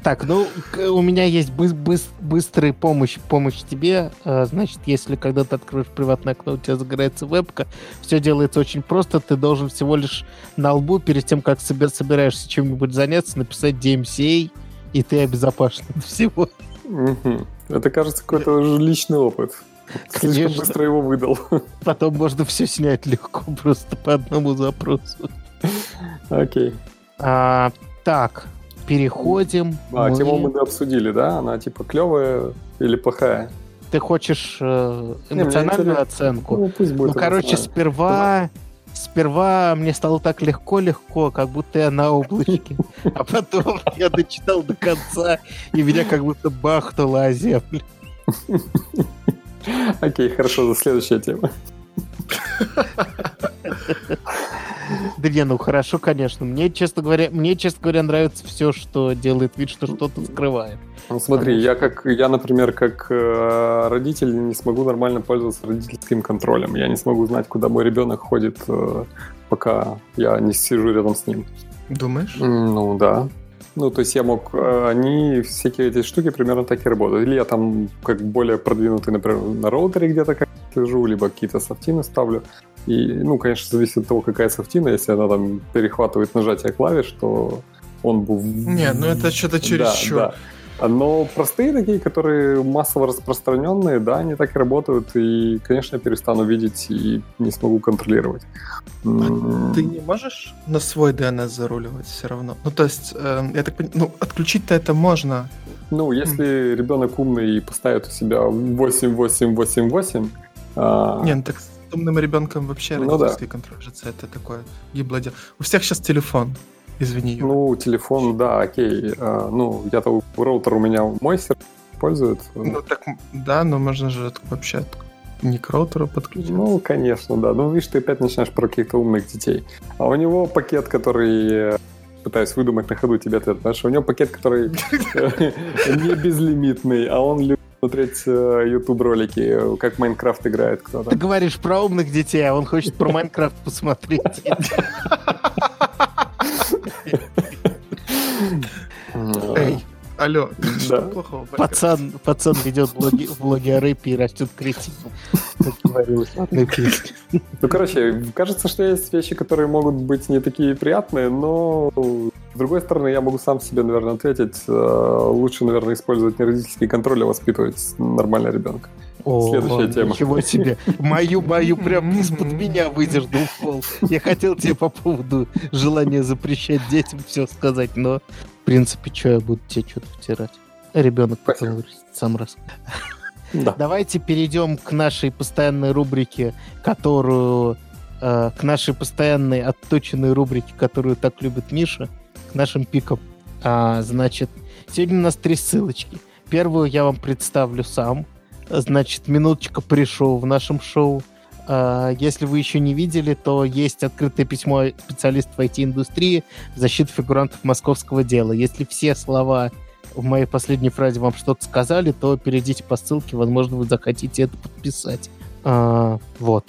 Так, ну, у меня есть бы бы быстрая помощь, помощь тебе. А, значит, если когда ты откроешь приватное окно, у тебя загорается вебка, все делается очень просто. Ты должен всего лишь на лбу, перед тем, как собер собираешься чем-нибудь заняться, написать DMCA, и ты обезопасен от всего. Угу. Это, кажется, какой-то уже личный опыт. Слишком Конечно. быстро его выдал. Потом можно все снять легко, просто по одному запросу. Окей. А, так, переходим. А, мы... тему мы обсудили, да? Она типа клевая или плохая? Ты хочешь э, эмоциональную Не, оценку? Ну, пусть будет ну короче, сперва... Сперва мне стало так легко-легко, как будто я на облачке. А потом я дочитал до конца, и меня как будто бахнуло о землю. Окей, хорошо, за следующая тема. Да не, ну хорошо, конечно. Мне, честно говоря, мне, честно говоря, нравится все, что делает вид, что что-то скрывает. Ну смотри, я как, я, например, как э, родитель не смогу нормально пользоваться родительским контролем. Я не смогу знать, куда мой ребенок ходит, э, пока я не сижу рядом с ним. Думаешь? Ну да. Ну, то есть я мог... Э, они, всякие эти штуки примерно так и работают. Или я там как более продвинутый, например, на роутере где-то как сижу, либо какие-то софтины ставлю. И, ну, конечно, зависит от того, какая софтина. Если она там перехватывает нажатие клавиш, то он был... Не, ну это что-то чересчур. Да, да. Но простые такие, которые массово распространенные, да, они так и работают. И, конечно, я перестану видеть и не смогу контролировать. А ты не можешь на свой DNS заруливать все равно? Ну, то есть, э, я так понимаю, ну, отключить-то это можно. Ну, если mm. ребенок умный и поставит у себя 8888... А... Не, ну так с умным ребенком вообще ну, родительский да. контроль же это такое гиблое дело. У всех сейчас телефон. Извини. Юра. Ну, телефон, да, окей. А, ну, я-то роутер у меня мой сервер пользует. Ну, так, да, но можно же вообще не к роутеру подключить. Ну, конечно, да. Ну, видишь, ты опять начинаешь про каких-то умных детей. А у него пакет, который э, пытаюсь выдумать на ходу тебе ответ, знаешь, у него пакет, который не безлимитный, а он любит смотреть э, YouTube ролики, как Майнкрафт играет кто-то. Ты говоришь про умных детей, а он хочет про Майнкрафт посмотреть. алло, что плохого? Пацан, пацан ведет блоги, блоги о рэпе и растет кретином. Ну, короче, кажется, что есть вещи, которые могут быть не такие приятные, но с другой стороны, я могу сам себе, наверное, ответить. Э, лучше, наверное, использовать не родительский контроль, а воспитывать нормально ребенка. О, Следующая тема. Ничего себе. Мою, мою прям из-под меня выдернул пол. Я хотел тебе по поводу желания запрещать детям все сказать, но принципе, что я буду тебе что-то втирать? Ребенок потом сам раз. Да. Давайте перейдем к нашей постоянной рубрике, которую э, к нашей постоянной отточенной рубрике, которую так любит Миша, к нашим пикам. А, значит, сегодня у нас три ссылочки. Первую я вам представлю сам. Значит, минуточка пришел в нашем шоу. А, если вы еще не видели, то есть открытое письмо специалистов IT-индустрии в защиту фигурантов московского дела. Если все слова в моей последней фразе вам что-то сказали, то перейдите по ссылке, возможно, вы захотите это подписать. А, вот.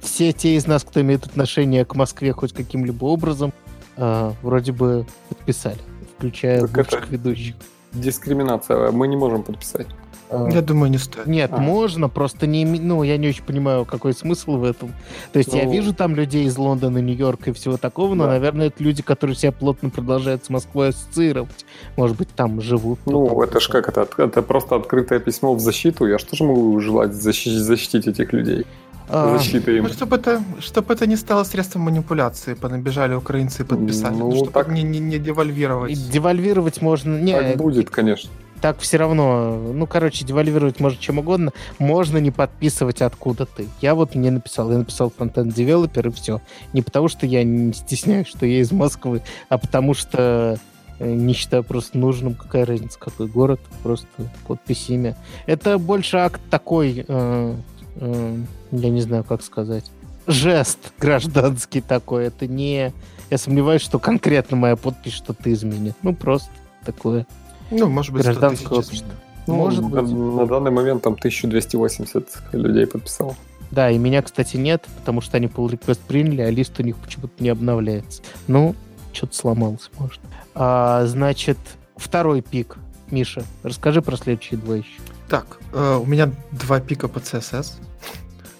Все те из нас, кто имеет отношение к Москве хоть каким-либо образом, а, вроде бы подписали, включая так лучших ведущих. Дискриминация. Мы не можем подписать. А, я думаю, не стоит. Нет, а. можно, просто не... Ну, я не очень понимаю, какой смысл в этом. То есть ну... я вижу там людей из Лондона, Нью-Йорка и всего такого, но, да. наверное, это люди, которые себя плотно продолжают с Москвой ассоциировать. Может быть, там живут. Ну, это же как это? Это просто открытое письмо в защиту. Я что же могу желать защитить, защитить этих людей? А, защиты им. Ну, чтобы это, чтобы это не стало средством манипуляции, понабежали украинцы и подписали. Ну, чтобы так... не, не, не девальвировать. Девальвировать можно... Не, так будет, конечно так все равно, ну, короче, девальвировать можно чем угодно, можно не подписывать откуда ты. Я вот не написал, я написал фронтенд девелопер и все. Не потому что я не стесняюсь, что я из Москвы, а потому что Э, не считаю просто нужным, какая разница, какой город, просто подпись имя. Это больше акт такой, э, э, я не знаю, как сказать, жест гражданский такой. Это не... Я сомневаюсь, что конкретно моя подпись что-то изменит. Ну, просто такое Ну, может быть, 100 гражданское тысяч общество. Ну, Может на, быть. на данный момент там 1280 людей подписал. Да, и меня, кстати, нет, потому что они pull request приняли, а лист у них почему-то не обновляется. Ну, что-то сломалось, может. А, значит, второй пик. Миша, расскажи про следующие два еще. Так, э, у меня два пика по CSS.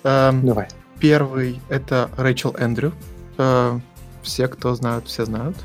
Эм, Давай. Первый — это Рэйчел Эндрю. Э, Все, кто знают, все знают.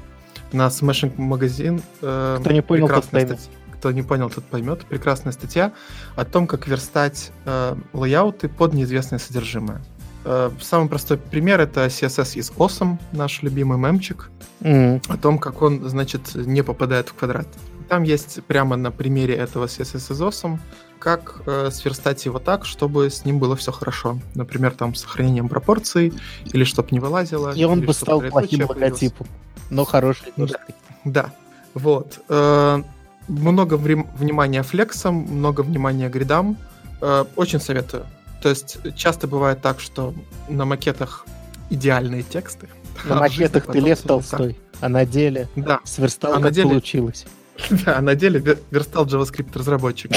На Smashing Magazine э, Кто не понял, тот поймет. статья- Кто не понял, тот поймет. Прекрасная статья о том, как верстать э, лейауты под неизвестное содержимое. Э, самый простой пример — это CSS из Awesome, наш любимый мемчик, М, о том, как он, значит, не попадает в квадрат. Там есть прямо на примере этого CSS из Awesome, как э, сверстать его так, чтобы с ним было все хорошо. Например, там с сохранением пропорций, или чтобы не вылазило. И он бы стал плохим логотипом. Но хороший тоже. Да, вот. Э, много внимания флексам, много внимания гридам. Э, очень советую. То есть часто бывает так, что на макетах идеальные тексты. На а макетах ты Лев так. Толстой, а на деле Да, сверстал, А как на деле- получилось. да, на деле вер- верстал JavaScript разработчик.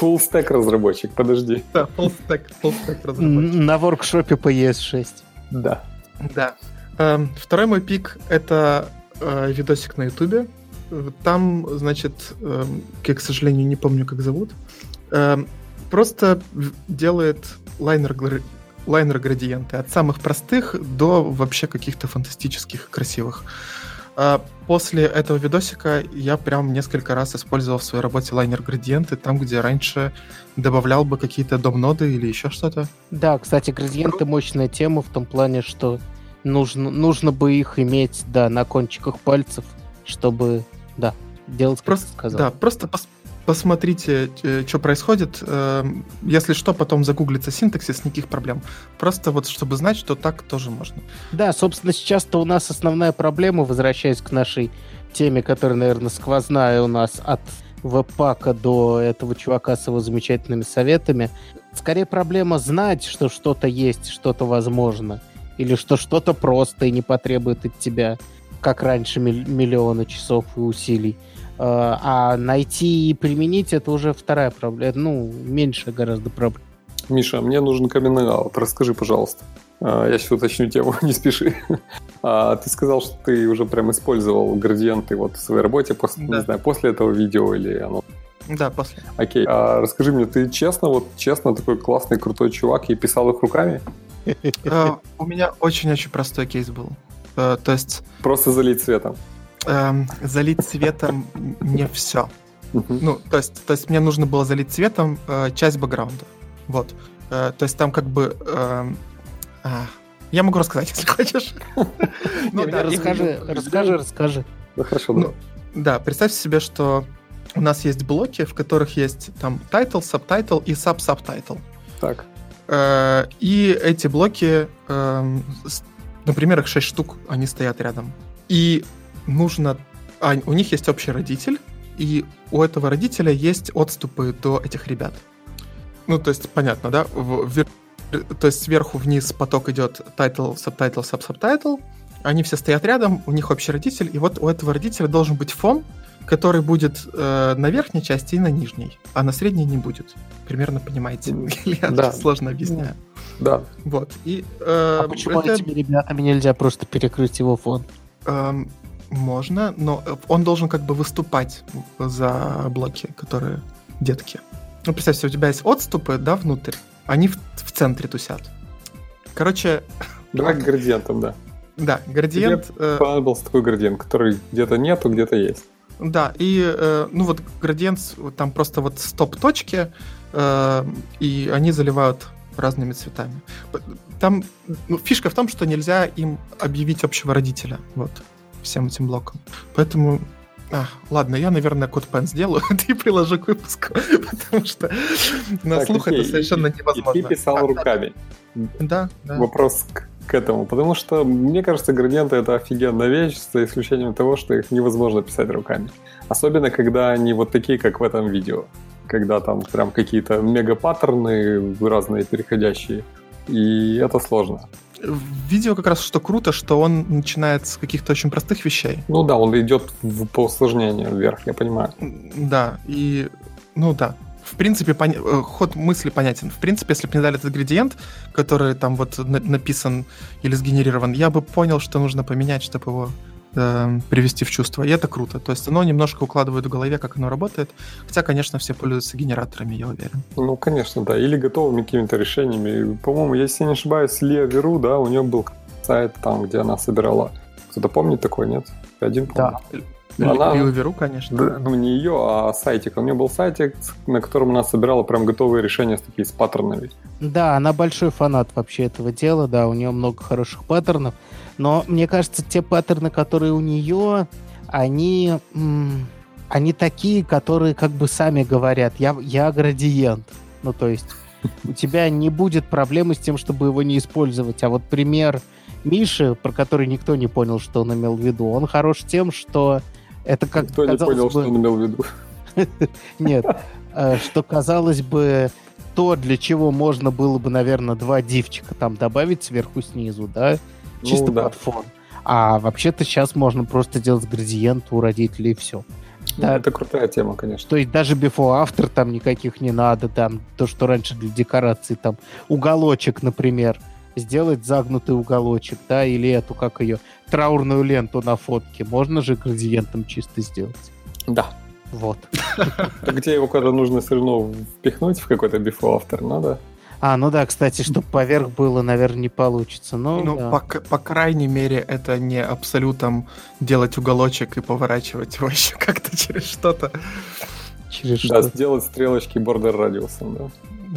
Full stack разработчик, подожди. Да, full stack, full stack разработчик. На воркшопе по ES6. Да. Да. Эм, Второй мой пик — это э, видосик на Ютубе. Там, значит, эм, я, к сожалению, не помню, как зовут, эм, просто делает лайнер лайнер градиенты от самых простых до вообще каких-то фантастических и красивых. А После этого видосика я прям несколько раз использовал в своей работе лайнер градиенты, там, где раньше добавлял бы какие-то дом-ноды или еще что-то. Да, кстати, градиенты мощная тема в том плане, что нужно, нужно бы их иметь, да, на кончиках пальцев, чтобы, да, делать, как Просто, ты сказал. да, просто пос- посмотрите, что происходит. Эм, Если что, потом загуглится синтаксис, никаких проблем. Просто вот, чтобы знать, что так тоже можно. Да, собственно, сейчас-то у нас основная проблема, возвращаясь к нашей теме, которая, наверное, сквозная у нас от веб-пака до этого чувака с его замечательными советами. Скорее проблема знать, что что-то есть, что-то возможно. Или что что-то просто и не потребует от тебя, как раньше, миллиона часов и усилий. Э, А найти и применить это уже вторая проблема. Ну, меньше гораздо проблем. Миша, мне нужен камин-аут. Расскажи, пожалуйста. А, Я сейчас уточню тему, не спеши. А, Ты сказал, что ты уже прям использовал градиенты вот в своей работе, после, Да. не знаю, после этого видео или оно. Да, после. Окей. А расскажи мне, ты честно, вот честно такой классный, крутой чувак и писал их руками? Э, У меня очень-очень простой кейс был. Э, То есть Просто залить цветом? Эм, залить цветом не все. Мгм. Ну, то есть, то есть мне нужно было залить цветом э, часть бэкграунда. Вот. Э, то есть там как бы... эм, а, я могу рассказать, если хочешь. Ну да, расскажи, расскажи, расскажи. Ну хорошо, да. Ну, да, представьте себе, что у нас есть блоки, в которых есть там title, subtitle и sub-subtitle. Так. Э, И эти блоки, эм, например, их 6 штук, они стоят рядом. И нужно... а, у них есть общий родитель, и у этого родителя есть отступы до этих ребят. Ну, то есть, понятно, да? В- вер- То есть сверху вниз поток идет title, subtitle, sub-subtitle. Они все стоят рядом, у них общий родитель, и вот у этого родителя должен быть фон, который будет э, на верхней части и на нижней, а на средней не будет. Примерно понимаете? Я Да. сложно объясняю. Да. Вот. И э, А почему это, этими ребятами нельзя просто перекрыть его фон? эм, можно, но э, он должен как бы выступать за блоки, которые детки. Ну, представь у тебя есть отступы, да, внутрь, они в, в центре тусят. Короче, Давай к градиентам, да. да, градиент... э, Понадобился такой градиент, который где-то нету, где-то есть. Да, и э, ну вот градиент, там просто вот стоп-точки, и они заливают разными цветами. Там ну, фишка в том, что нельзя им объявить общего родителя, вот, всем этим блокам. Поэтому, а, ладно, я, наверное, код пен сделаю и приложу к выпуску, потому что на Так, слух это совершенно и- невозможно. И ты писал А, руками. Да, да. Вопрос к к этому, потому что, мне кажется, градиенты это офигенная вещь, за исключением того, что их невозможно писать руками. Особенно, когда они вот такие, как в этом видео. Когда там прям какие-то мегапаттерны разные переходящие. И это сложно. Видео как раз что круто, что он начинает с каких-то очень простых вещей. Ну да, он идет в, по усложнению вверх, я понимаю. Да, и ну да, в принципе, пон... Э, ход мысли понятен. В принципе, если бы мне дали этот градиент, который там вот на- написан или сгенерирован, я бы понял, что нужно поменять, чтобы его э, привести в чувство. И это круто. То есть оно немножко укладывает в голове, как оно работает. Хотя, конечно, все пользуются генераторами, я уверен. Ну, конечно, да. Или готовыми какими-то решениями. По-моему, если не ошибаюсь, Лия Веру, да, у нее был сайт там, где она собирала. Кто-то помнит такой, нет? Один помнит. Да. Она- Или Веру, конечно. Да, ну, не ее, а сайтик. У нее был сайтик, на котором она собирала прям готовые решения с такими с паттернами. Да, она большой фанат вообще этого дела, да, у нее много хороших паттернов. Но мне кажется, те паттерны, которые у нее, они, они такие, которые как бы сами говорят, я, я градиент. Ну, то есть у тебя не будет проблемы с тем, чтобы его не использовать. А вот пример Миши, про который никто не понял, что он имел в виду, он хорош тем, что это как Никто не понял, бы- что он имел в виду. Нет, э, что казалось бы то, для чего можно было бы, наверное, два дивчика там добавить сверху снизу, да, чисто ну, да. под фон. А вообще-то сейчас можно просто делать градиент у родителей и все. Ну, Да. Это крутая тема, конечно. То есть даже before after там никаких не надо, там то, что раньше для декорации, там уголочек, например, сделать загнутый уголочек, да, или эту, как ее, траурную ленту на фотке, можно же градиентом чисто сделать. Да. Вот. Где его куда нужно все равно впихнуть в какой-то before after, надо? А, ну да, кстати, чтобы поверх было, наверное, не получится. Ну, Ну, да. по, по крайней мере, это не абсолютом делать уголочек и поворачивать его еще как-то через что-то. через Да, что сделать стрелочки бордер радиусом, да.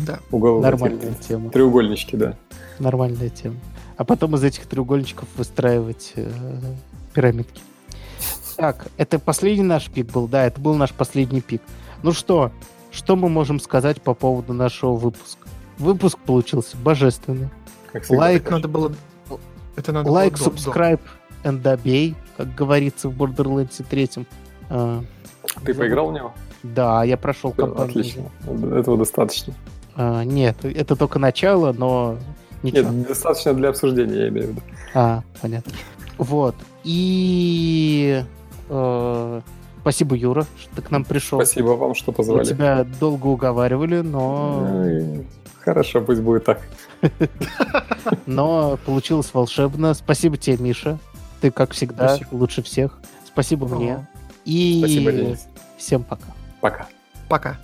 Да. Угол. нормальная тема. Треугольнички, да. Нормальная тема. А потом из этих треугольничков выстраивать э, пирамидки. Так, это последний наш пик был, да, это был наш последний пик. Ну что, что мы можем сказать по поводу нашего выпуска? Выпуск получился божественный. Как всегда. Лайк, надо было... Это надо лайк, было subscribe and obey, как говорится в Borderlands 3. А, Ты поиграл в него? да, я прошел кампанию. Отлично. Этого достаточно. А, нет, это только начало, но ничего. Нет, достаточно для обсуждения, я имею в виду. А, понятно. Вот. И э, спасибо, Юра, что ты к нам пришел. Спасибо вам, что Мы позвали. тебя долго уговаривали, но, Ну Хорошо, пусть будет так. но получилось волшебно. Спасибо тебе, Миша. Ты, как всегда, Спасибо. лучше всех. Спасибо мне. И Спасибо, Денис. всем пока. Пока. Пока.